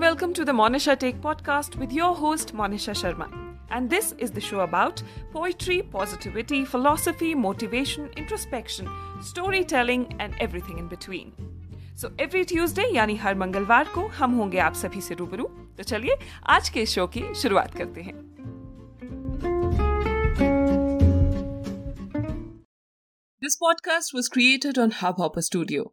welcome to the Monisha Take podcast with your host Monisha Sharma. And this is the show about poetry, positivity, philosophy, motivation, introspection, storytelling and everything in between. So every Tuesday यानी हर मंगलवार को हम होंगे आप सभी से रूबरू तो चलिए आज के शो की शुरुआत करते हैं This podcast was created on Hubhopper Studio.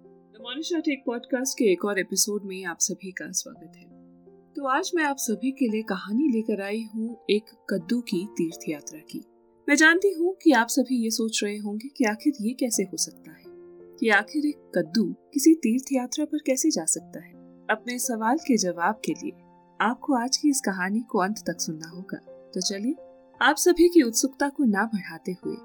Monisha tech podcast के एक और एपिसोड में आप सभी का स्वागत है। तो आज मैं आप सभी के लिए कहानी लेकर आई हूँ एक कद्दू की तीर्थ यात्रा की। मैं जानती हूँ कि आप सभी ये सोच रहे होंगे कि आखिर ये कैसे हो सकता है? कि आखिर एक कद्दू किसी तीर्थ यात्रा पर कैसे जा सकता है? अपने सवाल के जवाब के लिए आपको आज की इस कहानी को अंत तक सुनना होगा। तो चलिए, आप सभी की उत्सुकता को ना बढ़ाते हुए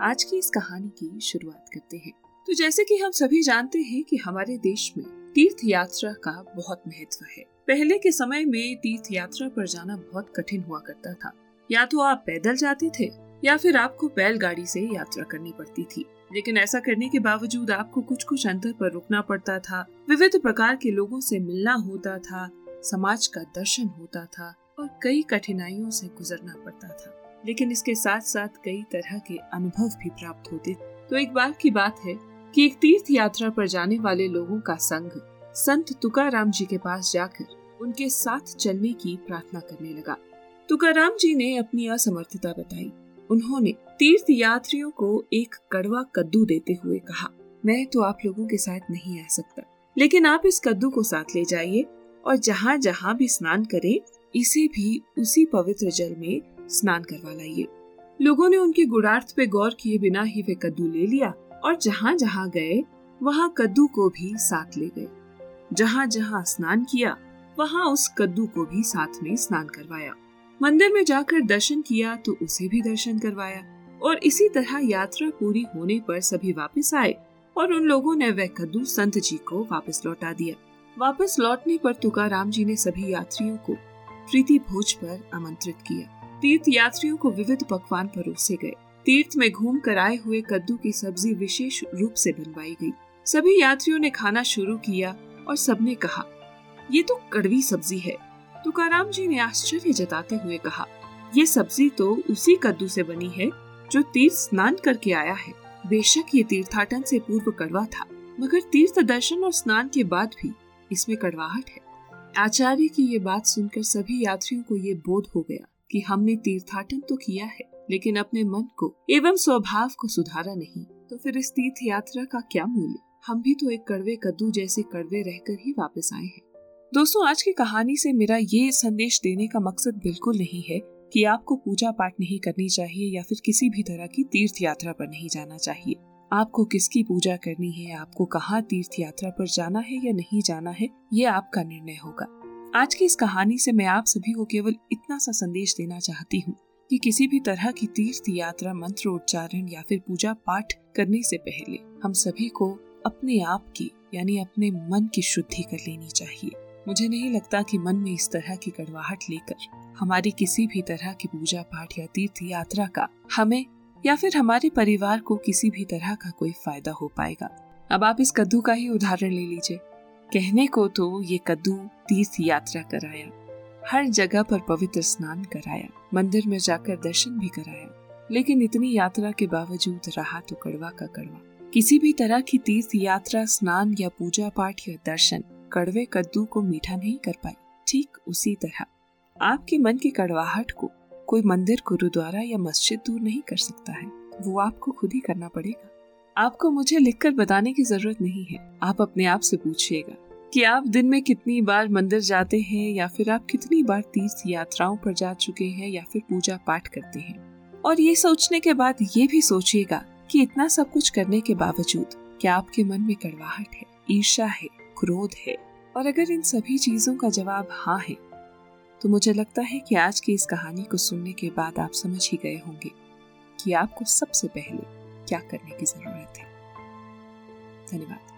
आज की इस कहानी की शुरुआत करते हैं। तो जैसे कि हम सभी जानते हैं कि हमारे देश में तीर्थ यात्रा का बहुत महत्व है। पहले के समय में तीर्थ यात्रा पर जाना बहुत कठिन हुआ करता था। या तो आप पैदल जाते थे, या फिर आपको बैलगाड़ी से यात्रा करनी पड़ती थी। लेकिन ऐसा करने के बावजूद आपको कुछ कुछ अंतर पर रुकना पड़ता था, विविध प्रकार के लोगों से मिलना होता था, समाज का दर्शन होता था और कई कठिनाइयों से गुजरना पड़ता था। लेकिन इसके साथ साथ कई तरह के अनुभव भी प्राप्त होते। तो एक बार की बात है कि एक तीर्थ यात्रा पर जाने वाले लोगों का संघ संत तुकाराम जी के पास जाकर उनके साथ चलने की प्रार्थना करने लगा। तुकाराम जी ने अपनी असमर्थता बताई। उन्होंने तीर्थ यात्रियों को एक कड़वा कद्दू देते हुए कहा, मैं तो आप लोगों के साथ नहीं आ सकता, लेकिन आप इस कद्दू को साथ ले जाइए और जहाँ जहाँ भी स्नान करें, इसे भी उसी पवित्र जल में स्नान करवा लाइए। लोगों ने उनके गुणार्थ पे गौर किए बिना ही वे कद्दू ले लिया और जहाँ जहाँ गए, वहाँ कद्दू को भी साथ ले गए। जहाँ जहाँ स्नान किया, वहाँ उस कद्दू को भी साथ में स्नान करवाया। मंदिर में जाकर दर्शन किया तो उसे भी दर्शन करवाया। और इसी तरह यात्रा पूरी होने पर सभी वापस आए, और उन लोगों ने वह कद्दू संत जी को वापस लौटा दिया। वापस लौटने पर तुकाराम जी ने सभी यात्रियों को प्रीति भोज पर आमंत्रित किया। तीर्थ यात्रियों को विविध पकवान परोसे गए। तीर्थ में घूम कर आए हुए कद्दू की सब्ज़ी विशेष रूप से बनवाई गई। सभी यात्रियों ने खाना शुरू किया और सबने कहा, ये तो कड़वी सब्ज़ी है। तुकाराम जी ने आश्चर्य जताते हुए कहा, ये सब्ज़ी तो उसी कद्दू से बनी है जो तीर्थ स्नान करके आया है। बेशक ये तीर्थाटन से पूर्व कड़वा था, मगर तीर्थ दर्शन और स्नान के बाद भी इसमें कड़वाहट है। आचार्य की ये बात सुनकर सभी यात्रियों को ये बोध हो गया। कि हमने तीर्थाटन तो किया है, लेकिन अपने मन को एवं स्वभाव को सुधारा नहीं। तो फिर इस तीर्थ यात्रा का क्या मूल्य? हम भी तो एक कड़वे कद्दू जैसे कड़वे रहकर ही वापस आए हैं। दोस्तों, आज की कहानी से मेरा ये संदेश देने का मकसद बिल्कुल नहीं है कि आपको पूजा पाठ नहीं करनी चाहिए या फिर किसी भी तरह की तीर्थ यात्रा पर नहीं जाना चाहिए। आपको किसकी पूजा करनी है, आपको कहाँ तीर्थ यात्रा पर जाना है या नहीं जाना है, ये आपका निर्णय होगा। आज की इस कहानी से मैं आप सभी को केवल इतना सा संदेश देना चाहती हूँ कि किसी भी तरह की तीर्थ यात्रा, मंत्र उच्चारण या फिर पूजा पाठ करने से पहले हम सभी को अपने आप की, यानी अपने मन की शुद्धि कर लेनी चाहिए। मुझे नहीं लगता कि मन में इस तरह की कड़वाहट लेकर हमारी किसी भी तरह की पूजा पाठ या तीर्थ यात्रा का हमें या फिर हमारे परिवार को किसी भी तरह का कोई फ़ायदा हो पाएगा। अब आप इस कद्दू का ही उदाहरण ले लीजिए। कहने को तो ये कद्दू तीर्थ यात्रा कराया। हर जगह पर पवित्र स्नान कराया। मंदिर में जाकर दर्शन भी कराया। लेकिन इतनी यात्रा के बावजूद रहा तो कड़वा का कड़वा। किसी भी तरह की तीर्थ यात्रा, स्नान या पूजा पाठ या दर्शन कड़वे कद्दू को मीठा नहीं कर पाई। ठीक उसी तरह। आपके मन की कड़वाहट को कोई मंदिर, गुरुद्वारा या मस्जिद दूर नहीं कर सकता है। वो आपको खुद ही करना पड़ेगा। आपको मुझे लिखकर बताने की ज़रूरत नहीं है। आप अपने आप से पूछिएगा कि आप दिन में कितनी बार मंदिर जाते हैं या फिर आप कितनी बार तीर्थ यात्राओं पर जा चुके हैं या फिर पूजा पाठ करते हैं। और ये सोचने के बाद ये भी सोचिएगा कि इतना सब कुछ करने के बावजूद क्या आपके मन में कड़वाहट है ईर्षा है, क्रोध है? और अगर इन सभी चीज़ों का जवाब हाँ है तो मुझे लगता है कि आज की इस कहानी को सुनने के बाद आप समझ ही गए होंगे कि आपको सबसे पहले क्या करने की ज़रूरत है? धन्यवाद।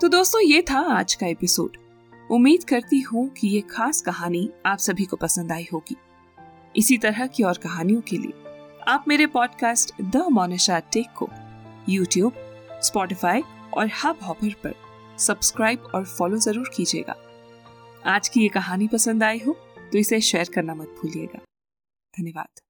तो दोस्तों, ये था आज का एपिसोड। उम्मीद करती हूँ कि ये खास कहानी आप सभी को पसंद आई होगी। इसी तरह की और कहानियों के लिए आप मेरे पॉडकास्ट द मोनिशा टेक को यूट्यूब स्पॉटिफाई और हब हॉपर पर सब्सक्राइब और फॉलो ज़रूर कीजिएगा। आज की ये कहानी पसंद आई हो तो इसे शेयर करना मत भूलिएगा। धन्यवाद।